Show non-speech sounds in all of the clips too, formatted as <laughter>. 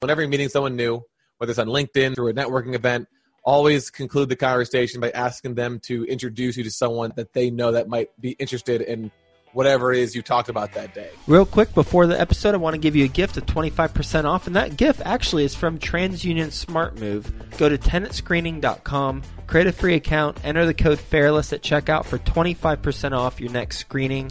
Whenever you're meeting someone new, whether it's on LinkedIn, through a networking event, always conclude the conversation by asking them to introduce you to someone that they know that might be interested in whatever it is you talked about that day. Real quick before the episode, I want to give you a gift of 25% off, and that gift actually is from TransUnion Smart Move. Go to tenantscreening.com, create a free account, enter the code FAIRLESS at checkout for 25% off your next screening.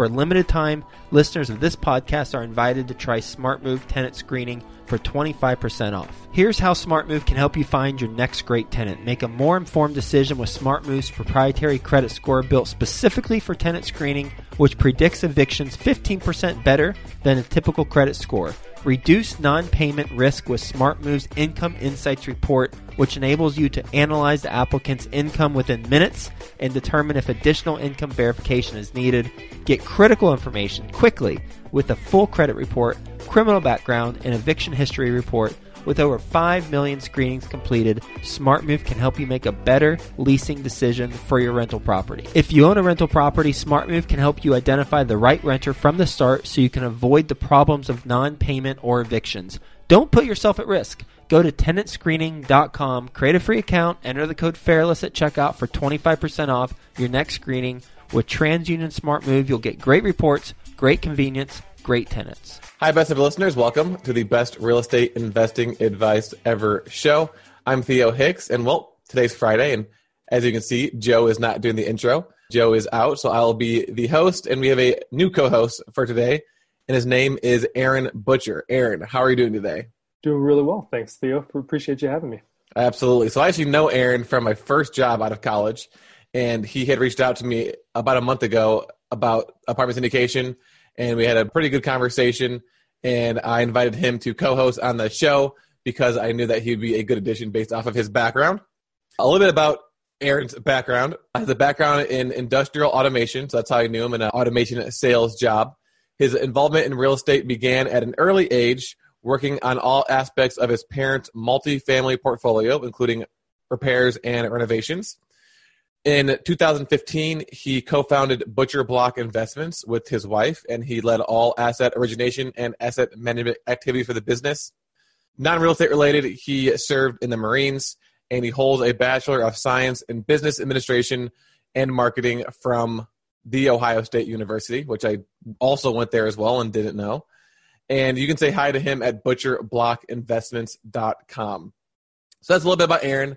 For a limited time, listeners of this podcast are invited to try Smart Move tenant screening for 25% off. Here's how SmartMove can help you find your next great tenant. Make a more informed decision with SmartMove's proprietary credit score built specifically for tenant screening, which predicts evictions 15% better than a typical credit score. Reduce non payment risk with SmartMove's Income Insights Report, which enables you to analyze the applicant's income within minutes and determine if additional income verification is needed. Get critical information quickly with a full credit report, criminal background, and eviction history report. With over 5 million screenings completed, SmartMove can help you make a better leasing decision for your rental property. If you own a rental property, SmartMove can help you identify the right renter from the start so you can avoid the problems of non payment or evictions. Don't put yourself at risk. Go to tenantscreening.com, create a free account, enter the code FAIRLESS at checkout for 25% off your next screening. With TransUnion SmartMove, you'll get great reports, great convenience, great tenants. Hi, best of listeners. Welcome to the best real estate investing advice ever show. I'm Theo Hicks, and well, today's Friday, and as you can see, Joe is not doing the intro. Joe is out, so I'll be the host, and we have a new co-host for today, and his name is Aaron Butcher. Aaron, how are you doing today? Doing really well, thanks, Theo. Appreciate you having me. Absolutely. So I actually know Aaron from my first job out of college, and he had reached out to me about a month ago about apartment syndication, and we had a pretty good conversation. And I invited him to co-host on the show because I knew that he'd be a good addition based off of his background. A little bit about Aaron's background. Have a background in industrial automation, so that's how I knew him in an automation sales job. His involvement in real estate began at an early age, working on all aspects of his parents' multi-family portfolio, including repairs and renovations. In 2015, he co founded Butcher Block Investments with his wife, and he led all asset origination and asset management activity for the business. Non real estate related, he served in the Marines, and he holds a Bachelor of Science in Business Administration and Marketing from The Ohio State University, which I also went there as well and didn't know. And you can say hi to him at butcherblockinvestments.com. So that's a little bit about Aaron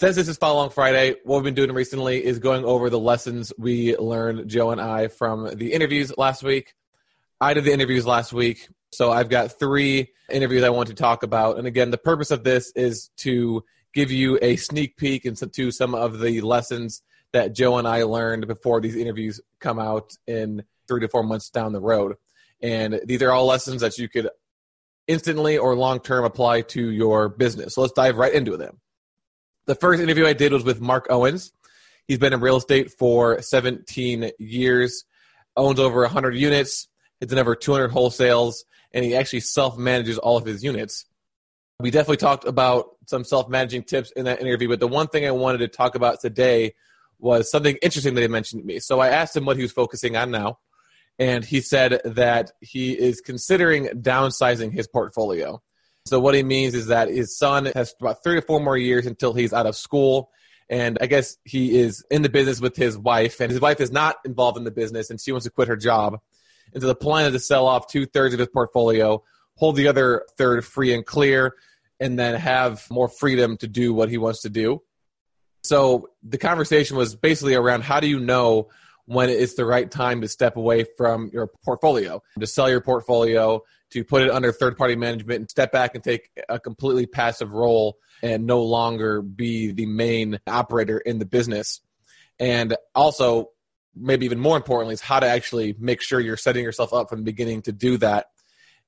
since this is Follow Along Friday, what we've been doing recently is going over the lessons we learned, Joe and I, from the interviews last week. I did the interviews last week, so I've got three interviews I want to talk about. And again, the purpose of this is to give you a sneak peek into some of the lessons that Joe and I learned before these interviews come out in three to four months down the road. And these are all lessons that you could instantly or long term apply to your business. So let's dive right into them. The first interview I did was with Mark Owens. He's been in real estate for 17 years, owns over 100 units, has done over 200 wholesales, and he actually self manages all of his units. We definitely talked about some self managing tips in that interview, but the one thing I wanted to talk about today was something interesting that he mentioned to me. So I asked him what he was focusing on now, and he said that he is considering downsizing his portfolio. So what he means is that his son has about three to four more years until he's out of school. And I guess he is in the business with his wife, and his wife is not involved in the business, and she wants to quit her job. And so the plan is to sell off two thirds of his portfolio, hold the other third free and clear, and then have more freedom to do what he wants to do. So the conversation was basically around how do you know when it's the right time to step away from your portfolio, to sell your portfolio, to put it under third party management and step back and take a completely passive role and no longer be the main operator in the business. And also, maybe even more importantly, is how to actually make sure you're setting yourself up from the beginning to do that.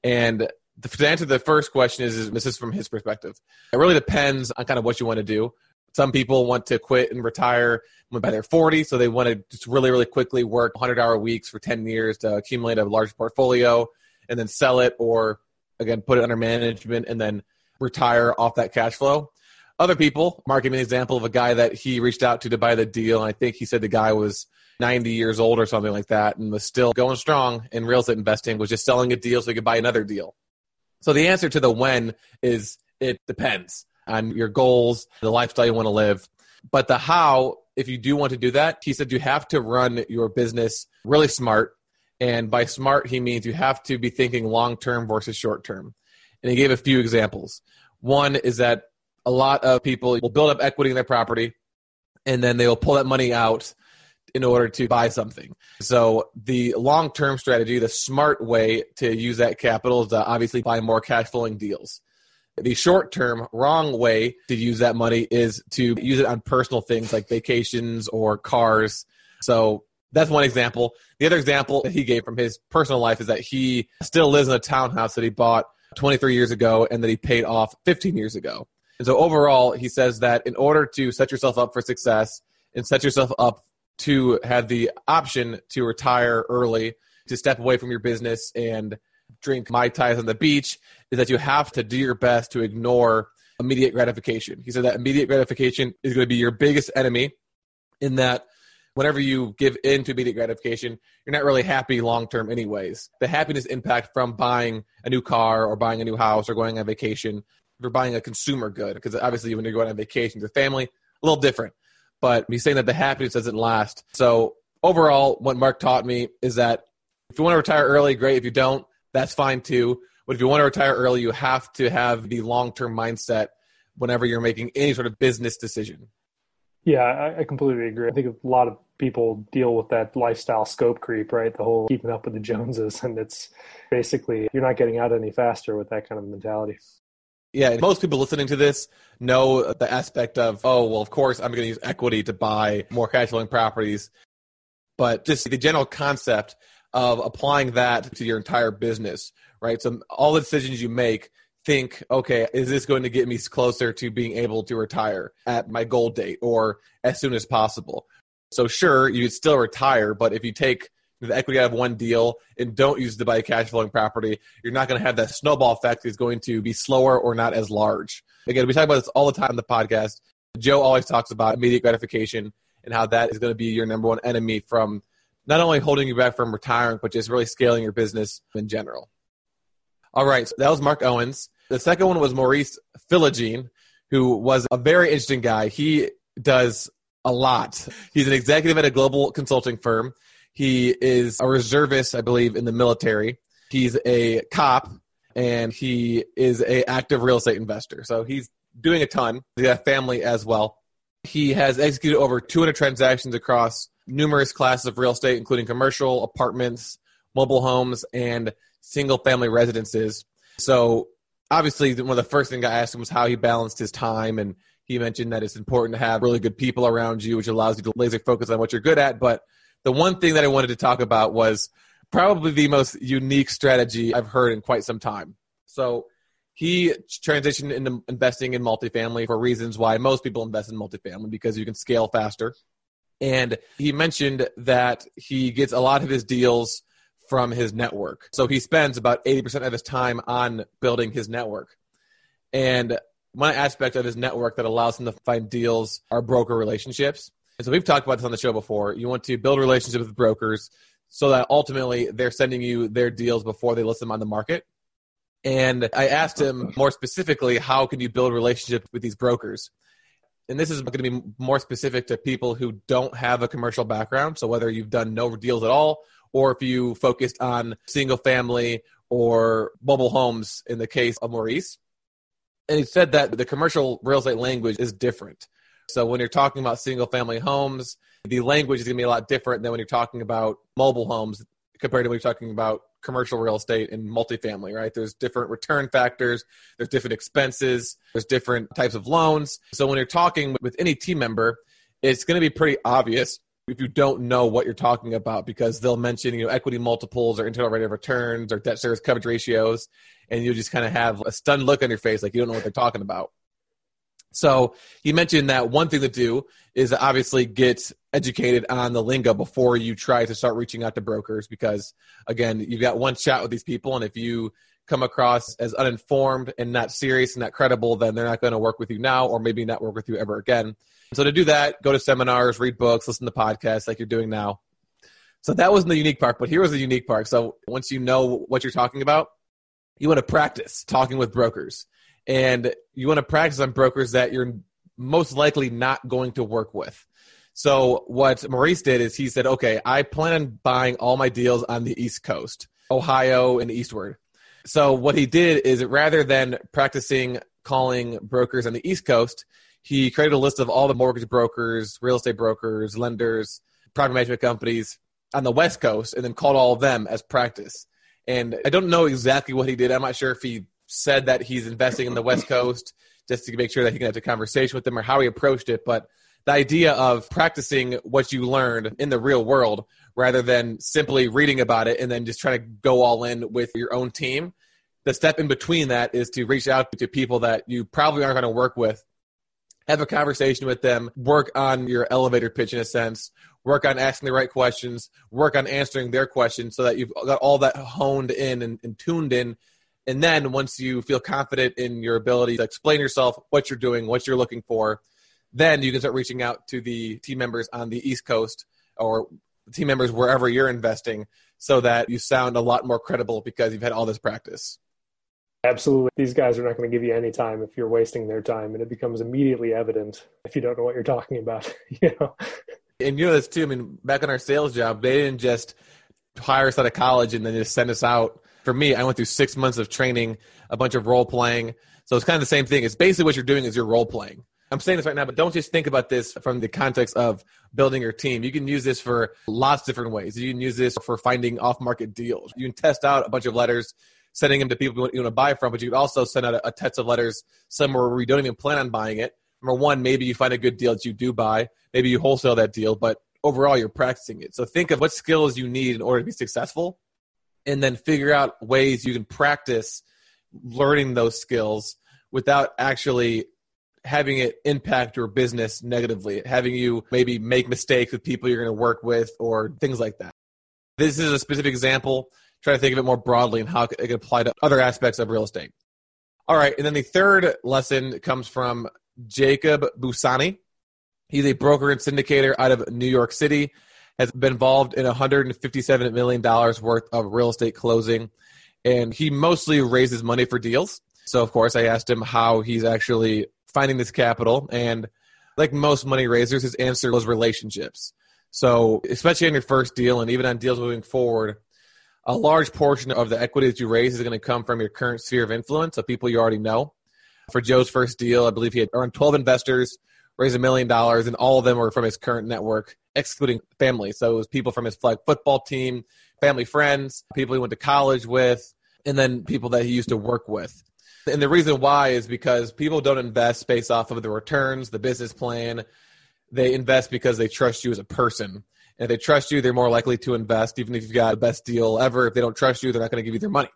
And the, to answer the first question is, is this is from his perspective. It really depends on kind of what you want to do. Some people want to quit and retire by their 40, so they want to just really, really quickly work 100 hour weeks for 10 years to accumulate a large portfolio and then sell it or, again, put it under management and then retire off that cash flow. Other people, Mark gave me an example of a guy that he reached out to to buy the deal, and I think he said the guy was 90 years old or something like that and was still going strong in real estate investing, was just selling a deal so he could buy another deal. So the answer to the when is it depends on your goals, the lifestyle you want to live. But the how, if you do want to do that, he said you have to run your business really smart. And by smart, he means you have to be thinking long term versus short term. And he gave a few examples. One is that a lot of people will build up equity in their property and then they will pull that money out in order to buy something. So the long-term strategy, the smart way to use that capital is to obviously buy more cash flowing deals. The short-term wrong way to use that money is to use it on personal things like vacations or cars. So that's one example. The other example that he gave from his personal life is that he still lives in a townhouse that he bought 23 years ago and that he paid off 15 years ago. And so overall, he says that in order to set yourself up for success and set yourself up to have the option to retire early, to step away from your business and drink Mai Tais on the beach, is that you have to do your best to ignore immediate gratification. He said that immediate gratification is going to be your biggest enemy in that whenever you give in to immediate gratification, you're not really happy long term, anyways. The happiness impact from buying a new car or buying a new house or going on vacation you're buying a consumer good because obviously when you're going on vacation with your family, a little different. But he's saying that the happiness doesn't last. So overall, what Mark taught me is that if you want to retire early, great. If you don't, that's fine too. But if you want to retire early, you have to have the long term mindset whenever you're making any sort of business decision. Yeah, I, completely agree. I think a lot of people deal with that lifestyle scope creep, right? The whole keeping up with the Joneses. And it's basically, you're not getting out any faster with that kind of mentality. Yeah, most people listening to this know the aspect of, oh, well, of course, I'm going to use equity to buy more cash flowing properties. But just the general concept of applying that to your entire business, right? So all the decisions you make, think, okay, is this going to get me closer to being able to retire at my goal date or as soon as possible? So sure, you would still retire, but if you take the equity out of one deal and don't use to buy a cash flowing property, you're not going to have that snowball effect. It's going to be slower or not as large. Again, we talk about this all the time in the podcast. Joe always talks about immediate gratification and how that is going to be your number one enemy from not only holding you back from retiring, but just really scaling your business in general. All right, so that was Mark Owens. The second one was Maurice Philogene, who was a very interesting guy. He does a lot. He's an executive at a global consulting firm. He is a reservist, I believe, in the military. He's a cop and he is a active real estate investor. So he's doing a ton. He has family as well. He has executed over 200 transactions across numerous classes of real estate, including commercial, apartments, mobile homes, and single family residences. So obviously, one of the first things I asked him was how he balanced his time. And he mentioned that it's important to have really good people around you, which allows you to laser focus on what you're good at. But the one thing that I wanted to talk about was probably the most unique strategy I've heard in quite some time. So he transitioned into investing in multifamily for reasons why most people invest in multifamily because you can scale faster. And he mentioned that he gets a lot of his deals from his network. So he spends about 80% of his time on building his network. And one aspect of his network that allows him to find deals are broker relationships. And so we've talked about this on the show before. You want to build relationships with brokers so that ultimately they're sending you their deals before they list them on the market. And I asked him more specifically, how can you build relationships with these brokers? And this is going to be more specific to people who don't have a commercial background. So whether you've done no deals at all, or if you focused on single family or mobile homes in the case of Maurice. And he said that the commercial real estate language is different. So when you're talking about single family homes, the language is going to be a lot different than when you're talking about mobile homes compared to when you're talking about commercial real estate and multifamily, right? There's different return factors, there's different expenses, there's different types of loans. So when you're talking with any team member, it's going to be pretty obvious if you don't know what you're talking about because they'll mention you know equity multiples or internal rate of returns or debt service coverage ratios and you just kind of have a stunned look on your face like you don't know what they're talking about so you mentioned that one thing to do is obviously get educated on the lingo before you try to start reaching out to brokers because again you've got one shot with these people and if you come across as uninformed and not serious and not credible then they're not going to work with you now or maybe not work with you ever again. So to do that go to seminars read books listen to podcasts like you're doing now. So that wasn't the unique part but here was the unique part. So once you know what you're talking about you want to practice talking with brokers and you want to practice on brokers that you're most likely not going to work with. So what Maurice did is he said, okay, I plan on buying all my deals on the East Coast, Ohio and eastward. So what he did is rather than practicing calling brokers on the East Coast, he created a list of all the mortgage brokers, real estate brokers, lenders, private management companies on the West Coast, and then called all of them as practice. And I don't know exactly what he did. I'm not sure if he said that he's investing in the West Coast just to make sure that he can have a conversation with them or how he approached it. But the idea of practicing what you learned in the real world rather than simply reading about it and then just trying to go all in with your own team. The step in between that is to reach out to people that you probably aren't going to work with, have a conversation with them, work on your elevator pitch in a sense, work on asking the right questions, work on answering their questions so that you've got all that honed in and, and tuned in and then once you feel confident in your ability to explain yourself, what you're doing, what you're looking for, then you can start reaching out to the team members on the East Coast or team members wherever you're investing so that you sound a lot more credible because you've had all this practice. Absolutely. These guys are not going to give you any time if you're wasting their time, and it becomes immediately evident if you don't know what you're talking about. <laughs> you know, and you know this too. I mean, back in our sales job, they didn't just hire us out of college and then just send us out for me, I went through six months of training, a bunch of role playing. So it's kind of the same thing. It's basically what you're doing is you're role playing. I'm saying this right now, but don't just think about this from the context of building your team. You can use this for lots of different ways. You can use this for finding off market deals. You can test out a bunch of letters, sending them to people you want to buy from, but you can also send out a, a test of letters somewhere where you don't even plan on buying it. Number one, maybe you find a good deal that you do buy. Maybe you wholesale that deal, but overall you're practicing it. So think of what skills you need in order to be successful and then figure out ways you can practice learning those skills without actually having it impact your business negatively, having you maybe make mistakes with people you're going to work with or things like that. This is a specific example. Try to think of it more broadly and how it can apply to other aspects of real estate. All right, and then the third lesson comes from Jacob Busani. He's a broker and syndicator out of New York City has been involved in 157 million dollars worth of real estate closing, and he mostly raises money for deals. So of course, I asked him how he's actually finding this capital, and like most money raisers, his answer was relationships. So especially on your first deal, and even on deals moving forward, a large portion of the equity that you raise is going to come from your current sphere of influence, of people you already know. For Joe's first deal, I believe he had around 12 investors, raised a million dollars, and all of them were from his current network excluding family. So it was people from his flag football team, family friends, people he went to college with, and then people that he used to work with. And the reason why is because people don't invest based off of the returns, the business plan. They invest because they trust you as a person. And if they trust you, they're more likely to invest, even if you've got the best deal ever. If they don't trust you, they're not going to give you their money.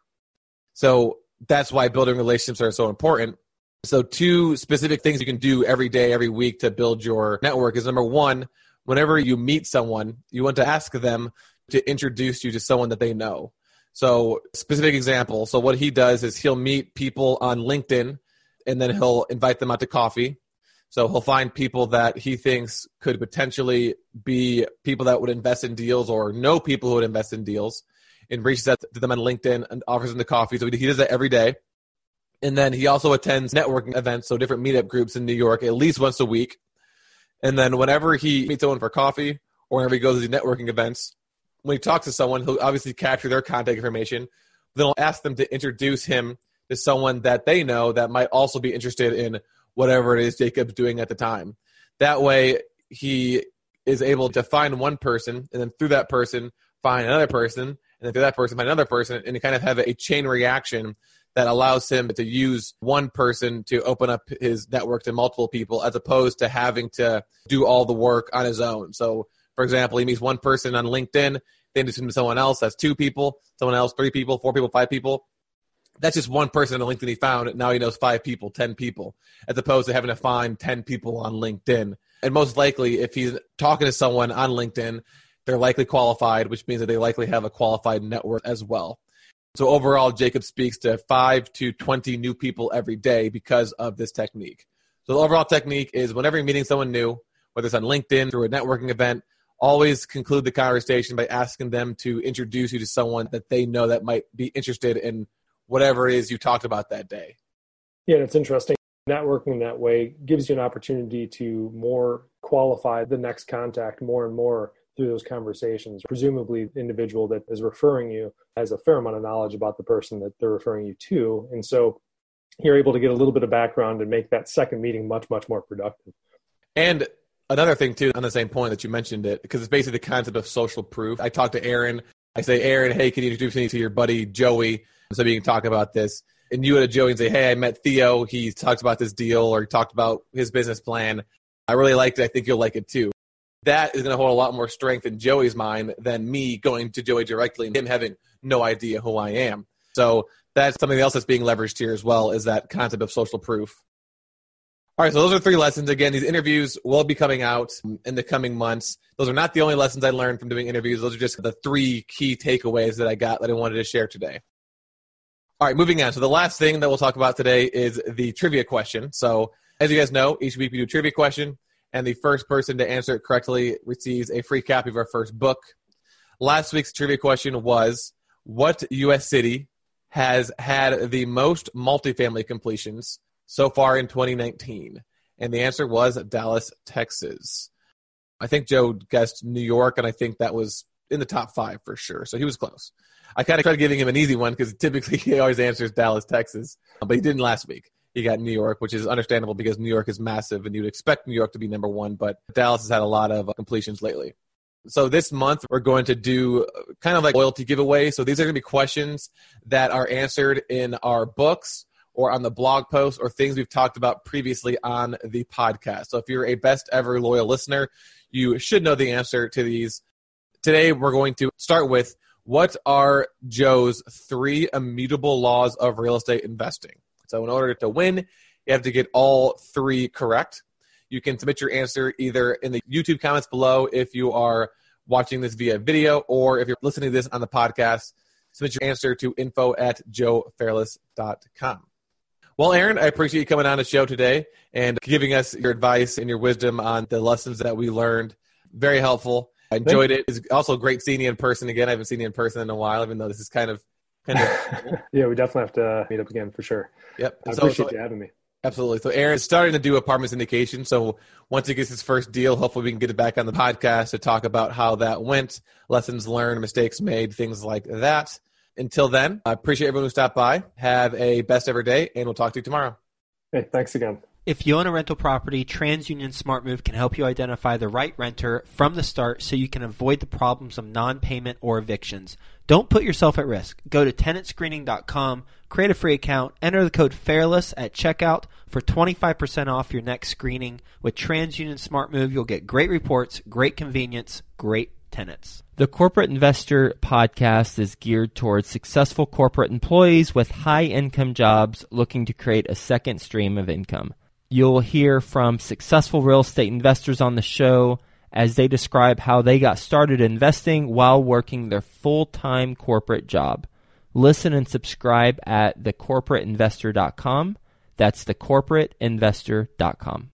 So that's why building relationships are so important. So, two specific things you can do every day, every week to build your network is number one, whenever you meet someone, you want to ask them to introduce you to someone that they know. So, specific example. So, what he does is he'll meet people on LinkedIn and then he'll invite them out to coffee. So, he'll find people that he thinks could potentially be people that would invest in deals or know people who would invest in deals and reaches out to them on LinkedIn and offers them the coffee. So, he does that every day. And then he also attends networking events, so different meetup groups in New York at least once a week. And then whenever he meets someone for coffee or whenever he goes to these networking events, when he talks to someone, he'll obviously capture their contact information. Then he'll ask them to introduce him to someone that they know that might also be interested in whatever it is Jacob's doing at the time. That way, he is able to find one person and then through that person find another person and then through that person find another person and you kind of have a chain reaction that allows him to use one person to open up his network to multiple people as opposed to having to do all the work on his own. So For example, he meets one person on LinkedIn, him to someone else, that's two people, someone else, three people, four people, five people. That's just one person on LinkedIn he found. Now he knows five people, 10 people, as opposed to having to find 10 people on LinkedIn. And most likely, if he's talking to someone on LinkedIn, they're likely qualified, which means that they likely have a qualified network as well. So overall, Jacob speaks to five to 20 new people every day because of this technique. So the overall technique is whenever you're meeting someone new, whether it's on LinkedIn through a networking event, always conclude the conversation by asking them to introduce you to someone that they know that might be interested in whatever it is you talked about that day. Yeah, it's interesting. Networking that way gives you an opportunity to more qualify the next contact more and more through those conversations. Presumably, the individual that is referring you has a fair amount of knowledge about the person that they're referring you to. And so you're able to get a little bit of background and make that second meeting much, much more productive. And another thing, too, on the same point that you mentioned it, because it's basically the concept of social proof. I talked to Aaron. I say, Aaron, hey, can you introduce me to your buddy Joey so we can talk about this? And you go to Joey and say, hey, I met Theo. He talked about this deal or talked about his business plan. I really liked it. I think you'll like it too that is going to hold a lot more strength in Joey's mind than me going to Joey directly and him having no idea who I am. So that's something else that's being leveraged here as well is that concept of social proof. All right, so those are three lessons. Again, these interviews will be coming out in the coming months. Those are not the only lessons I learned from doing interviews. Those are just the three key takeaways that I got that I wanted to share today. All right, moving on. So the last thing that we'll talk about today is the trivia question. So as you guys know, each week we do trivia question and the first person to answer it correctly receives a free copy of our first book. Last week's trivia question was What U.S. city has had the most multifamily completions so far in 2019? And the answer was Dallas, Texas. I think Joe guessed New York, and I think that was in the top five for sure. So he was close. I kind of tried giving him an easy one because typically <laughs> he always answers Dallas, Texas, but he didn't last week he got New York, which is understandable because New York is massive and you'd expect New York to be number one, but Dallas has had a lot of uh, completions lately. So this month we're going to do uh, kind of like loyalty giveaway. So these are going to be questions that are answered in our books or on the blog post or things we've talked about previously on the podcast. So if you're a best ever loyal listener, you should know the answer to these. Today we're going to start with what are Joe's three immutable laws of real estate investing? So in order to win, you have to get all three correct. You can submit your answer either in the YouTube comments below if you are watching this via video, or if you're listening to this on the podcast, submit your answer to info at joefairless.com. Well, Aaron, I appreciate you coming on the show today and giving us your advice and your wisdom on the lessons that we learned. Very helpful. I enjoyed it. It's also great seeing you in person again. I haven't seen you in person in a while, even though this is kind of kind of. <laughs> yeah, we definitely have to uh, meet up again for sure. Yep. I so, appreciate so, you having me. Absolutely. So Aaron's starting to do apartment syndication. So once he gets his first deal, hopefully we can get it back on the podcast to talk about how that went, lessons learned, mistakes made, things like that. Until then, I appreciate everyone who stopped by. Have a best ever day, and we'll talk to you tomorrow. Hey, thanks again. If you own a rental property, TransUnion SmartMove can help you identify the right renter from the start so you can avoid the problems of non payment or evictions. Don't put yourself at risk. Go to tenantscreening.com, create a free account, enter the code FAIRLESS at checkout for 25% off your next screening. With TransUnion SmartMove, you'll get great reports, great convenience, great tenants. The Corporate Investor podcast is geared towards successful corporate employees with high income jobs looking to create a second stream of income. You'll hear from successful real estate investors on the show as they describe how they got started investing while working their full time corporate job. Listen and subscribe at thecorporateinvestor.com. That's thecorporateinvestor.com.